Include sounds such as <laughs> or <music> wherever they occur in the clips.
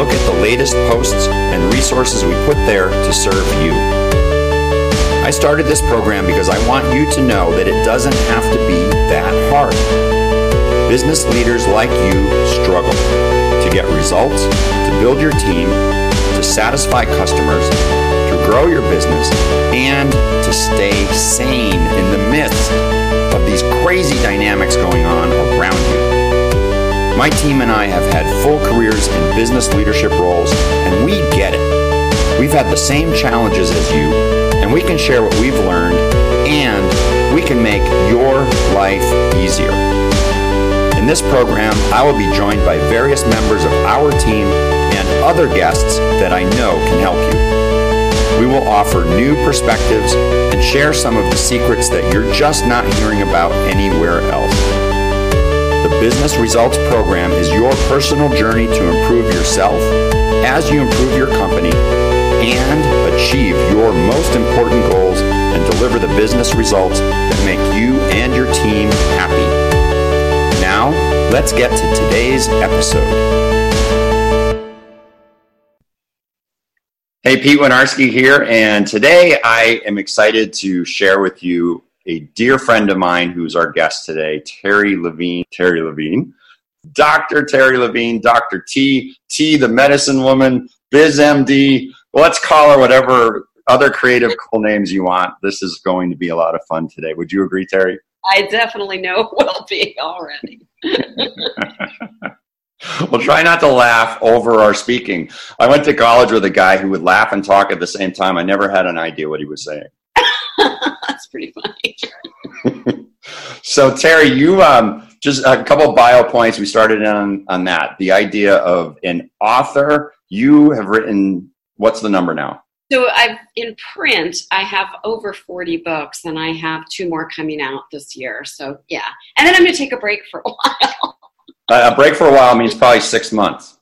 look at the latest posts and resources we put there to serve you. I started this program because I want you to know that it doesn't have to be that hard. Business leaders like you struggle to get results, to build your team, to satisfy customers, to grow your business, and to stay sane in the midst of these crazy dynamics going on around you. My team and I have had full careers in business leadership roles, and we get it. We've had the same challenges as you, and we can share what we've learned, and we can make your life easier. In this program, I will be joined by various members of our team and other guests that I know can help you. We will offer new perspectives and share some of the secrets that you're just not hearing about anywhere else. Business Results Program is your personal journey to improve yourself as you improve your company and achieve your most important goals and deliver the business results that make you and your team happy. Now, let's get to today's episode. Hey, Pete Winiarski here, and today I am excited to share with you a dear friend of mine who's our guest today, Terri Levine. Terri Levine. Dr. Terri Levine, Dr. T, T, the medicine woman, BizMD. Let's call her whatever other creative cool names you want. This is going to be a lot of fun today. Would you agree, Terri? I definitely know it will be already. <laughs> We'll try not to laugh over our speaking. I went to college with a guy who would laugh and talk at the same time. I never had an idea what he was saying. <laughs> That's pretty funny. <laughs> so, Terri, you um, just a couple bio points. We started on on that. The idea of an author. You have written. What's the number now? So I've in print. I have over forty books, and I have two more coming out this year. So yeah, and then I'm going to take a break for a <laughs> while. a break for a while means probably six months.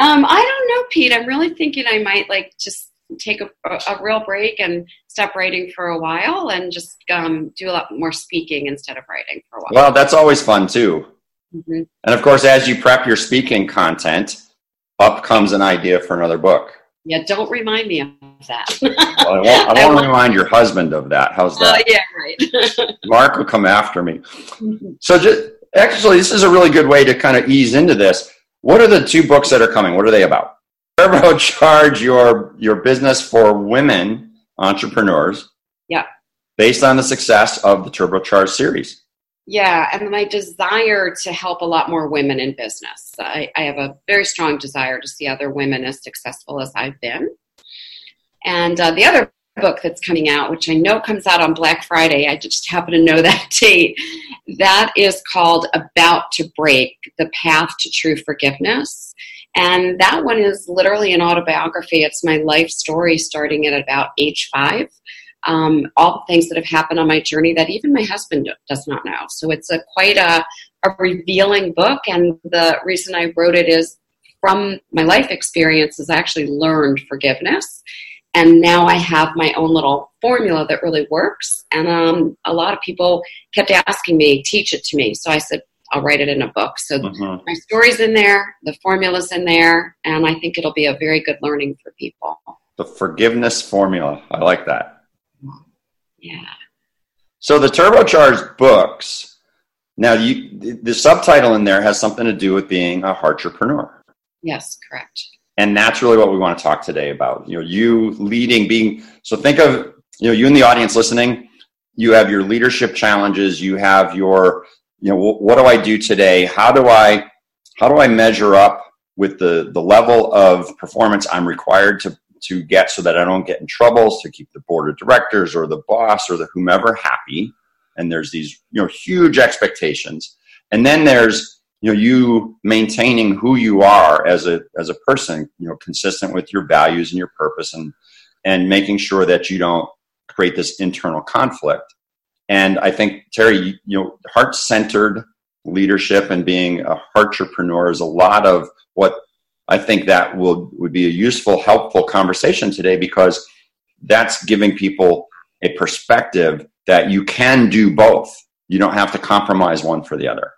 Um, I don't know, Pete. I'm really thinking I might like just take a, a, real break and stop writing for a while and just um, do a lot more speaking instead of writing for a while. Well, that's always fun too. Mm-hmm. And of course, as you prep your speaking content, up comes an idea for another book. Yeah, don't remind me of that. <laughs> well, I won't, I <laughs> won't remind your husband of that. How's that? Oh, yeah, right. <laughs> Mark will come after me. Mm-hmm. So, just, actually, this is a really good way to kind of ease into this. What are the two books that are coming? What are they about? Turbocharge your your business for women entrepreneurs. Yeah. Based on the success of the Turbocharge series. Yeah, and my desire to help a lot more women in business. I, I have a very strong desire to see other women as successful as I've been. And uh, the other book that's coming out, which I know comes out on Black Friday, I just happen to know <laughs> that date, that is called About to Break The Path to True Forgiveness. And that one is literally an autobiography. It's my life story starting at about age five. Um, all the things that have happened on my journey that even my husband does not know. So it's a quite a, a revealing book. And the reason I wrote it is from my life experiences, I actually learned forgiveness. And now I have my own little formula that really works. And um, a lot of people kept asking me, teach it to me. So I said, I'll write it in a book. So mm-hmm. my story's in there, the formula's in there, and I think it'll be a very good learning for people. The forgiveness formula. I like that. Yeah. So the turbocharged books. Now you the subtitle in there has something to do with being a entrepreneur. Yes, correct. And that's really what we want to talk today about. You know, you leading, being so think of you know, you in the audience listening, you have your leadership challenges, you have your you know what do i do today? How do i how do i measure up with the the level of performance i'm required to to get so that i don't get in troubles to keep the board of directors or the boss or the whomever happy? And there's these you know huge expectations. And then there's you know you maintaining who you are as a as a person you know consistent with your values and your purpose and and making sure that you don't create this internal conflict and i think terri you, know heart-centered leadership and being a heart entrepreneur is a lot of what i think that will would be a useful helpful conversation today because that's giving people a perspective that you can do both you don't have to compromise one for the other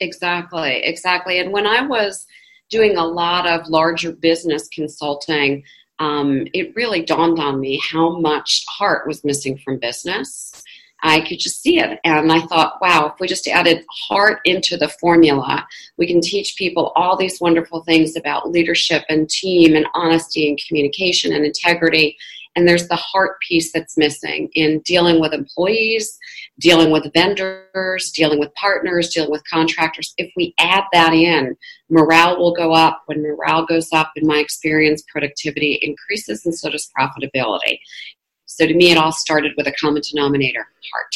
Exactly, exactly. And when I was doing a lot of larger business consulting, um, it really dawned on me how much heart was missing from business. I could just see it. And I thought, wow, if we just added heart into the formula, we can teach people all these wonderful things about leadership and team and honesty and communication and integrity and there's the heart piece that's missing in dealing with employees, dealing with vendors, dealing with partners, dealing with contractors. If we add that in, morale will go up. When morale goes up, in my experience, productivity increases and so does profitability. So to me, it all started with a common denominator heart.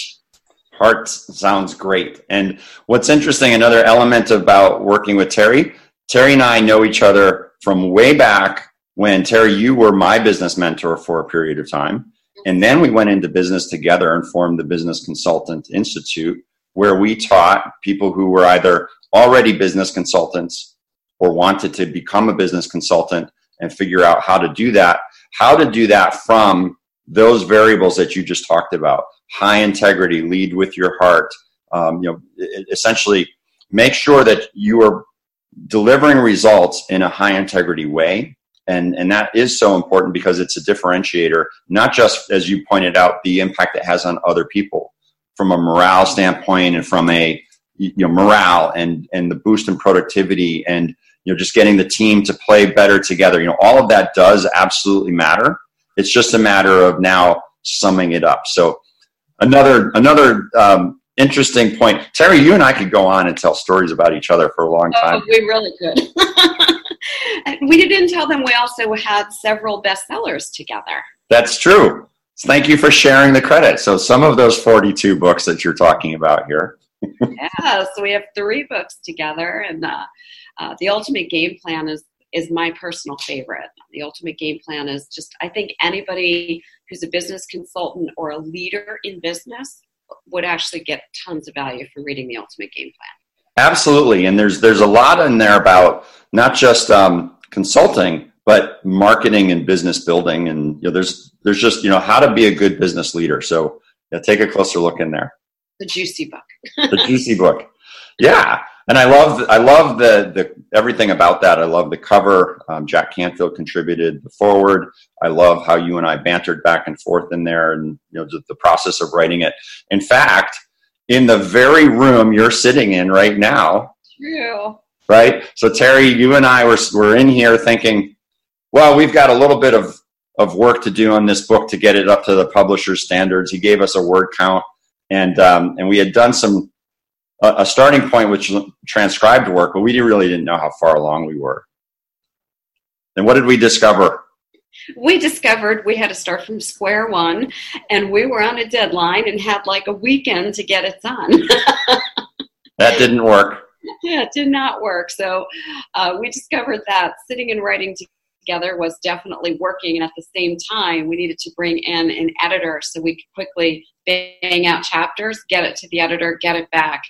Heart sounds great. And what's interesting, another element about working with Terri, Terri and I know each other from way back when Terri, you were my business mentor for a period of time. And then we went into business together and formed the Business Consultant Institute, where we taught people who were either already business consultants or wanted to become a business consultant and figure out how to do that, how to do that from those variables that you just talked about high integrity, lead with your heart. Um, you know, essentially make sure that you are delivering results in a high integrity way and and that is so important because it's a differentiator not just as you pointed out the impact it has on other people from a morale standpoint and from a you know morale and and the boost in productivity and you know just getting the team to play better together you know all of that does absolutely matter it's just a matter of now summing it up so another another um, interesting point terri you and i could go on and tell stories about each other for a long oh, time oh, we really could <laughs> we didn't tell them we also had several bestsellers together. That's true. Thank you for sharing the credit. So some of those 42 books that you're talking about here. <laughs> yeah, so we have three books together, and uh, uh, the Ultimate Game Plan is is my personal favorite. The Ultimate Game Plan is just I think anybody who's a business consultant or a leader in business would actually get tons of value from reading the Ultimate Game Plan. Absolutely, and there's there's a lot in there about not just um, consulting, but marketing and business building, and you know, there's there's just you know how to be a good business leader. So yeah, take a closer look in there. The juicy book. the juicy book. Yeah, and I love I love the the everything about that. I love the cover. Um, Jack Canfield contributed the foreword. I love how you and I bantered back and forth in there, and you know the, the process of writing it. In fact in the very room you're sitting in right now. True. Right? So, Terry, you and I were, were in here thinking, well, we've got a little bit of, of work to do on this book to get it up to the publisher's standards. He gave us a word count, and, um, and we had done some a starting point which transcribed work, but we really didn't know how far along we were. And what did we discover? we discovered we had to start from square one and we were on a deadline and had like a weekend to get it done. <laughs> that didn't work. Yeah, it did not work. So uh, we discovered that sitting and writing together was definitely working. And at the same time, we needed to bring in an editor so we could quickly bang out chapters, get it to the editor, get it back.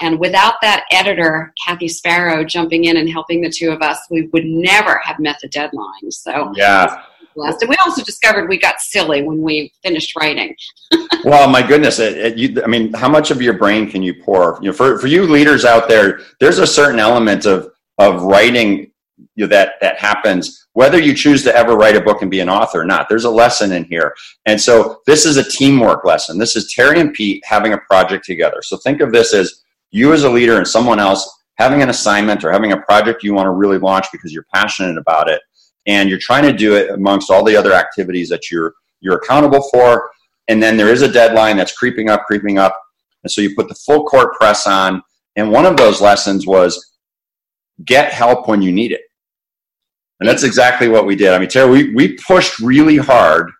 And without that editor, Kathy Sparrow, jumping in and helping the two of us, we would never have met the deadline. So yeah, blessed. And we also discovered we got silly when we finished writing. <laughs> well, my goodness, it, it, you, I mean, how much of your brain can you pour? You know, for, for you leaders out there, there's a certain element of of writing you know, that that happens whether you choose to ever write a book and be an author or not. There's a lesson in here, and so this is a teamwork lesson. This is Terry and Pete having a project together. So think of this as you as a leader and someone else having an assignment or having a project you want to really launch because you're passionate about it and you're trying to do it amongst all the other activities that you're you're accountable for and then there is a deadline that's creeping up creeping up and so you put the full court press on and one of those lessons was get help when you need it and that's exactly what we did i mean Terri, we, we pushed really hard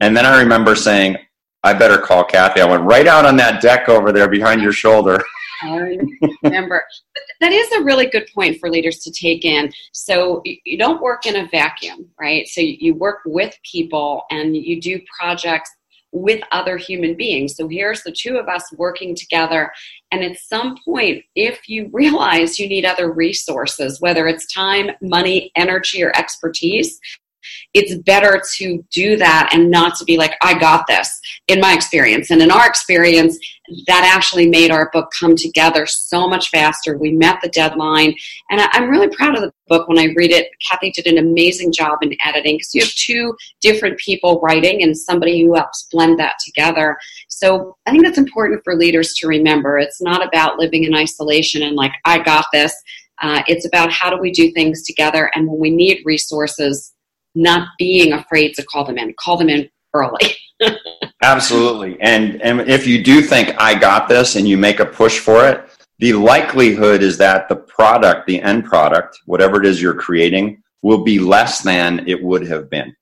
and then i remember saying i better call kathy i went right out on that deck over there behind your shoulder <laughs> I remember. But that is a really good point for leaders to take in. So you don't work in a vacuum, right? So you work with people and you do projects with other human beings. So here's the two of us working together. And at some point, if you <laughs> realize you need other resources, whether it's time, money, energy, or expertise, it's better to do that and not to be like, I got this, in my experience. And in our experience, that actually made our book come together so much faster. We met the deadline. And I'm really proud of the book when I read it. Kathy did an amazing job in editing because you have two different people writing and somebody who helps blend that together. So I think that's important for leaders to remember. It's not about living in isolation and like, I got this. Uh, it's about how do we do things together. And when we need resources, not being afraid to call them in. Call them in early. <laughs> Absolutely. And and if you do think I got this and you make a push for it, the likelihood is that the product, the end product, whatever it is you're creating, will be less than it would have been.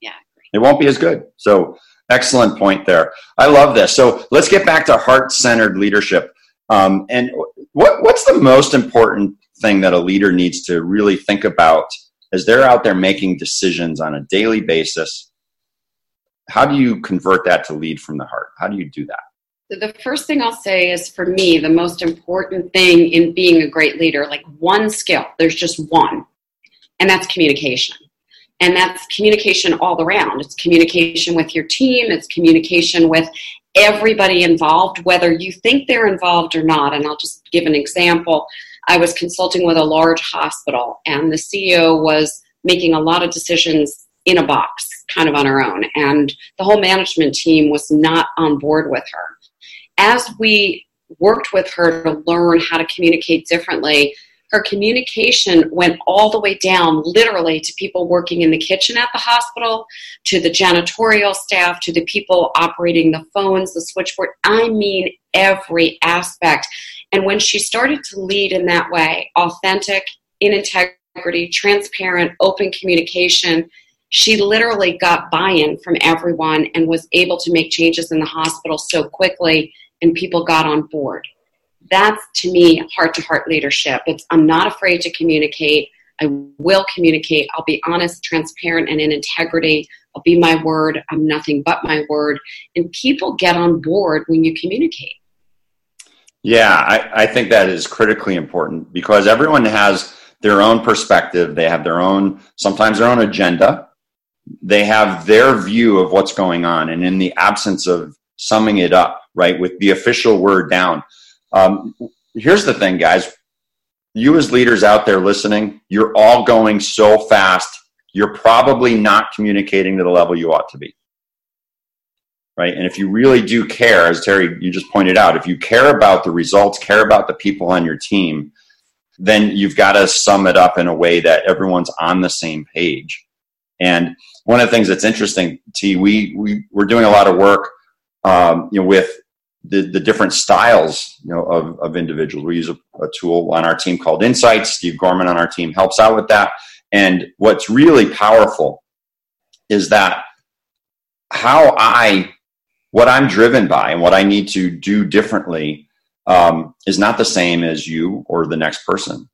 Yeah. It won't be as good. So excellent point there. I love this. So let's get back to heart-centered leadership. Um, and what what's the most important thing that a leader needs to really think about as they're out there making decisions on a daily basis, how do you convert that to lead from the heart? How do you do that? the first thing I'll say is for me, the most important thing in being a great leader, like one skill, there's just one, and that's communication. And that's communication all around. It's communication with your team, it's communication with everybody involved, whether you think they're involved or not. And I'll just give an example. I was consulting with a large hospital, and the CEO was making a lot of decisions in a box, kind of on her own. And the whole management team was not on board with her. As we worked with her to learn how to communicate differently, her communication went all the way down, literally, to people working in the kitchen at the hospital, to the janitorial staff, to the people operating the phones, the switchboard. I mean, every aspect. And when she started to lead in that way, authentic, in integrity, transparent, open communication, she literally got buy in from everyone and was able to make changes in the hospital so quickly, and people got on board. That's to me heart to heart leadership. It's I'm not afraid to communicate. I will communicate. I'll be honest, transparent, and in integrity. I'll be my word. I'm nothing but my word. And people get on board when you communicate. Yeah, I, I think that is critically important because everyone has their own perspective. They have their own, sometimes their own agenda. They have their view of what's going on. And in the absence of summing it up, right, with the official word down, um, here's the thing, guys. You, as leaders out there listening, you're all going so fast, you're probably not communicating to the level you ought to be right? And if you really do care, as Terri, you just pointed out, if you care about the results, care about the people on your team, then you've got to sum it up in a way that everyone's on the same page. And one of the things that's interesting, T, we, we we're doing a lot of work, um, you know, with the, the different styles, you know, of, of individuals. We use a, a tool on our team called Insights. Steve Gorman on our team helps out with that. And what's really powerful is that how I what I'm driven by and what I need to do differently um, is not the same as you or the next person.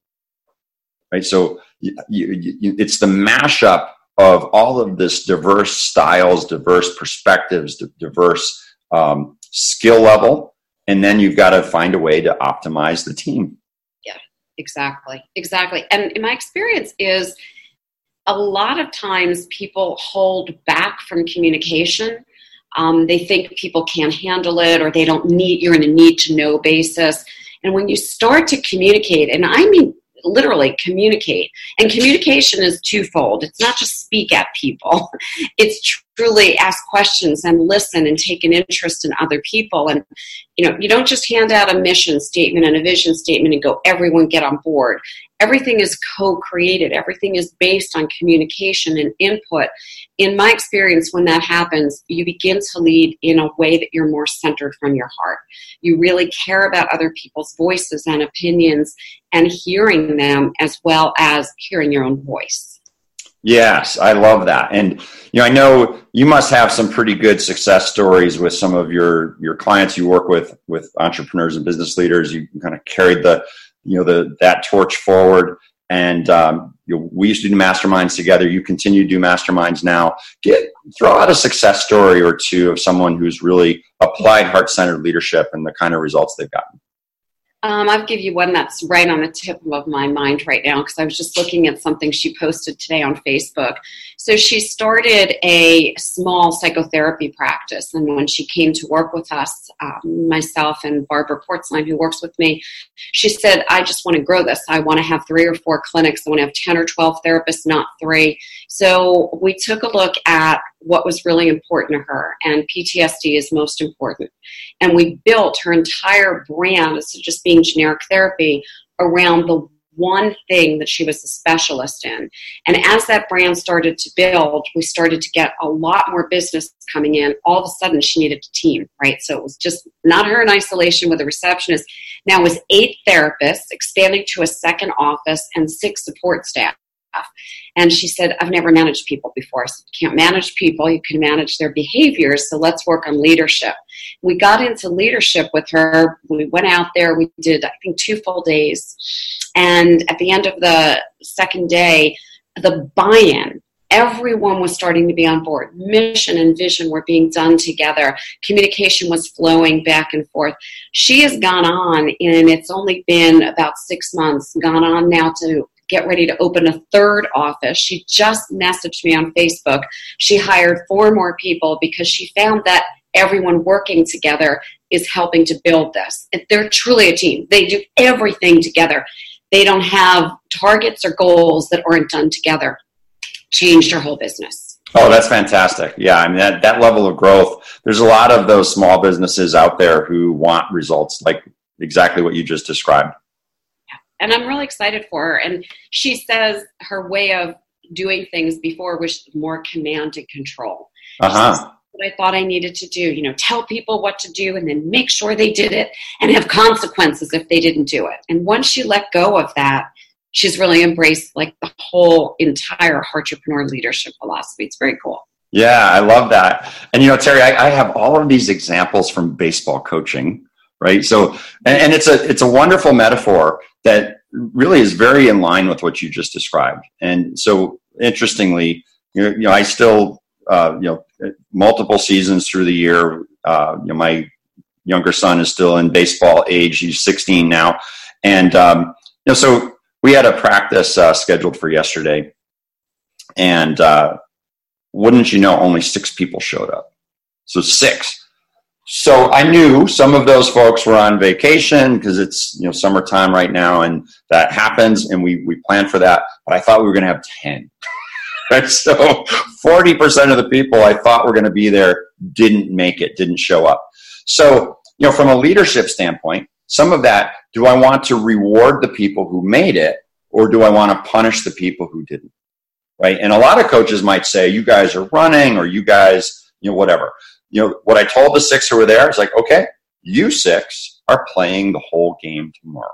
Right. So you, you, you, it's the mashup of all of this diverse styles, diverse perspectives, diverse um, skill level, and then you've got to find a way to optimize the team. Yeah, exactly, exactly. And in my experience is a lot of times people hold back from communication um, they think people can't handle it or they don't need, you're in a need to know basis. And when you start to communicate, and I mean literally communicate, and communication is twofold. It's not just speak at people, <laughs> it's truly ask questions and listen and take an interest in other people. And you know, you don't just hand out a mission statement and a vision statement and go, everyone get on board. Everything is co-created. Everything is based on communication and input. In my experience when that happens you begin to lead in a way that you're more centered from your heart. You really care about other people's voices and opinions and hearing them as well as hearing your own voice Yes, I love that. And you know, I know you must have some pretty good success stories with some of your your clients you work with with entrepreneurs and business leaders. You kind of carried the you know the that torch forward. And um, you know, we used to do masterminds together. You continue to do masterminds now. Get throw out a success story or two of someone who's really applied heart centered leadership and the kind of results they've gotten. Um, I'll give you one that's right on the tip of my mind right now because I was just looking at something she posted today on Facebook. So she started a small psychotherapy practice, and when she came to work with us, um, myself and Barbara Portzline, who works with me, she said, "I just want to grow this. I want to have three or four clinics. I want to have ten or twelve therapists, not three." So we took a look at what was really important to her, and PTSD is most important. And we built her entire brand instead of just being generic therapy around the one thing that she was a specialist in. And as that brand started to build, we started to get a lot more business coming in. All of a sudden, she needed a team, right? So it was just not her in isolation with a receptionist. Now it was eight therapists, expanding to a second office and six support staff. And she said, I've never managed people before. I said, you can't manage people, you can manage their behaviors, so let's work on leadership. We got into leadership with her. We went out there, we did, I think, two full days. And at the end of the second day, the buy in everyone was starting to be on board. Mission and vision were being done together. Communication was flowing back and forth. She has gone on, and it's only been about six months, gone on now to get ready to open a third office. She just messaged me on Facebook. She hired four more people because she found that everyone working together is helping to build this. They're truly a team. They do everything together. They don't have targets or goals that aren't done together. Changed her whole business. Oh, that's fantastic. Yeah, I mean that, that level of growth. There's a lot of those small businesses out there who want results like exactly what you just described and I'm really excited for her. And she says her way of doing things before was more command and control. Uh-huh. What I thought I needed to do, you know, tell people what to do and then make sure they did it and have consequences if they didn't do it. And once she let go of that, she's really embraced like the whole entire entrepreneur leadership philosophy. It's very cool. Yeah, I love that. And you know, Terri, I, I have all of these examples from baseball coaching right? So, and, and, it's a it's a wonderful metaphor that really is very in line with what you just described. And so, interestingly, you know, I still uh, you know multiple seasons through the year. Uh, you know, my younger son is still in baseball age; he's 16 now, and um, you know, so we had a practice uh, scheduled for yesterday, and uh, wouldn't you know, only six people showed up. So six so I knew some of those folks were on vacation because it's you know summertime right now, and that happens, and we we planned for that. But I thought we were going to have ten. right? <laughs> So forty percent of the people I thought were going to be there didn't make it, didn't show up. So you know, from a leadership standpoint, some of that do I want to reward the people who made it, or do I want to punish the people who didn't? Right? And a lot of coaches might say, "You guys are running," or "You guys." You know, whatever you know, what I told the six who were there is like, okay, you six are playing the whole game tomorrow.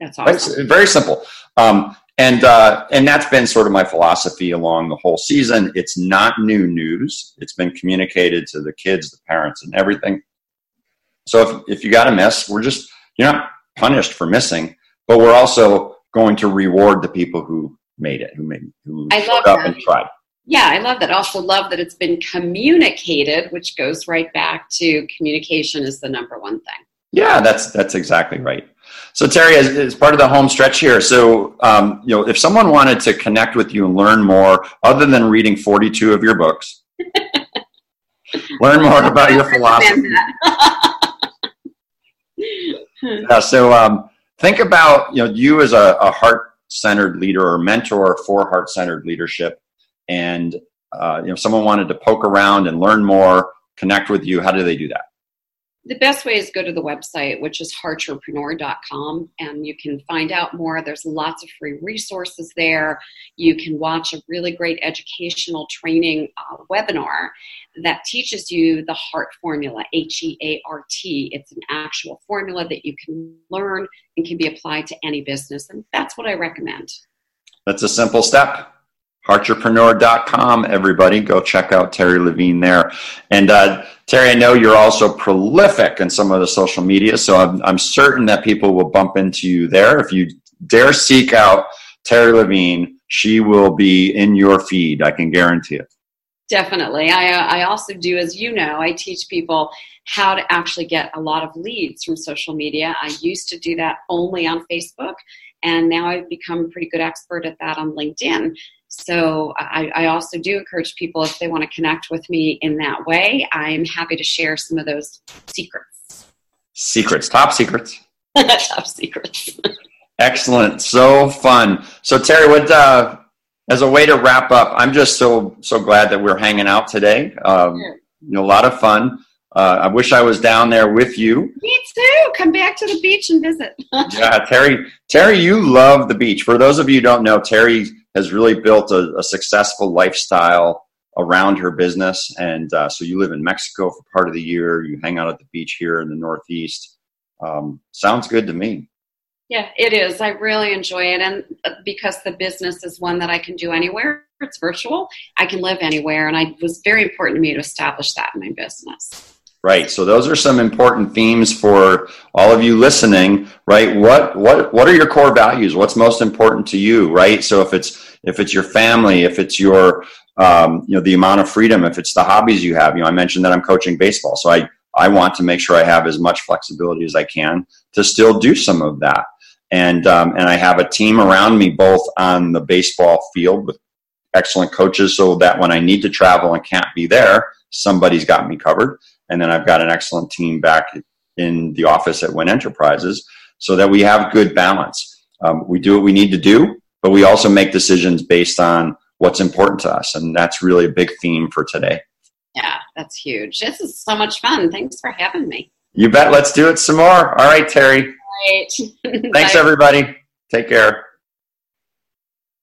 That's awesome. Right? Very simple. Um, and uh, and that's been sort of my philosophy along the whole season. It's not new news. It's been communicated to the kids, the parents, and everything. So if if you got to miss, we're just you're not punished for missing, but we're also going to reward the people who made it, who made who I love up that. and tried yeah, I love that. I also, love that it's been communicated, which goes right back to communication is the number one thing. Yeah, that's that's exactly right. So Terri, as, as part of the home stretch here, so um, you know, if someone wanted to connect with you and learn more, other than reading forty-two of your books, <laughs> learn more about your philosophy. <laughs> yeah, so um, think about you know you as a, a heart-centered leader or mentor for heart-centered leadership and uh, you know someone wanted to poke around and learn more, connect with you, how do they do that? The best way is go to the website, which is heartrepreneur.com, and you can find out more. There's lots of free resources there. You can watch a really great educational training uh, webinar that teaches you the heart formula, H E A R T. It's an actual formula that you can learn and can be applied to any business, and that's what I recommend. That's a simple step Heartrepreneur.com, everybody. Go check out Terri Levine there. And uh, Terri, I know you're also prolific in some of the social media, so I'm, I'm certain that people will bump into you there. If you dare seek out Terri Levine, she will be in your feed. I can guarantee it. Definitely. I, uh, I also do, as you know, I teach people how to actually get a lot of leads from social media. I used to do that only on Facebook, and now I've become a pretty good expert at that on LinkedIn. So I, I, also do encourage people if they want to connect with me in that way, I'm happy to share some of those secrets. Secrets, top secrets. <laughs> top secrets. Excellent. So fun. So Terri, what uh, as a way to wrap up, I'm just so so glad that we're hanging out today. Um, you know, a lot of fun. Uh, I wish I was down there with you. Me too. Come back to the beach and visit. <laughs> yeah, Terri. Terri, you love the beach. For those of you who don't know, Terri has really built a, a successful lifestyle around her business, and uh, so you live in Mexico for part of the year. You hang out at the beach here in the Northeast. Um, sounds good to me. Yeah, it is. I really enjoy it. And uh, because the business is one that I can do anywhere, it's virtual, I can live anywhere. And it was very important to me to establish that in my business. Right. So those are some important themes for all of you listening, right? What what what are your core values? What's most important to you, right? So if it's if it's your family, if it's your um, you know the amount of freedom, if it's the hobbies you have, you know, I mentioned that I'm coaching baseball, so I I want to make sure I have as much flexibility as I can to still do some of that and um, and I have a team around me both on the baseball field with excellent coaches, so that when I need to travel and can't be there, somebody's got me covered. And then I've got an excellent team back in the office at Win Enterprises, so that we have good balance. Um, we do what we need to do, but we also make decisions based on what's important to us, and that's really a big theme for today. Yeah, that's huge. This is so much fun. Thanks for having me. You bet. Let's do it some more. All right, Terri. right. <laughs> Thanks, everybody. Take care.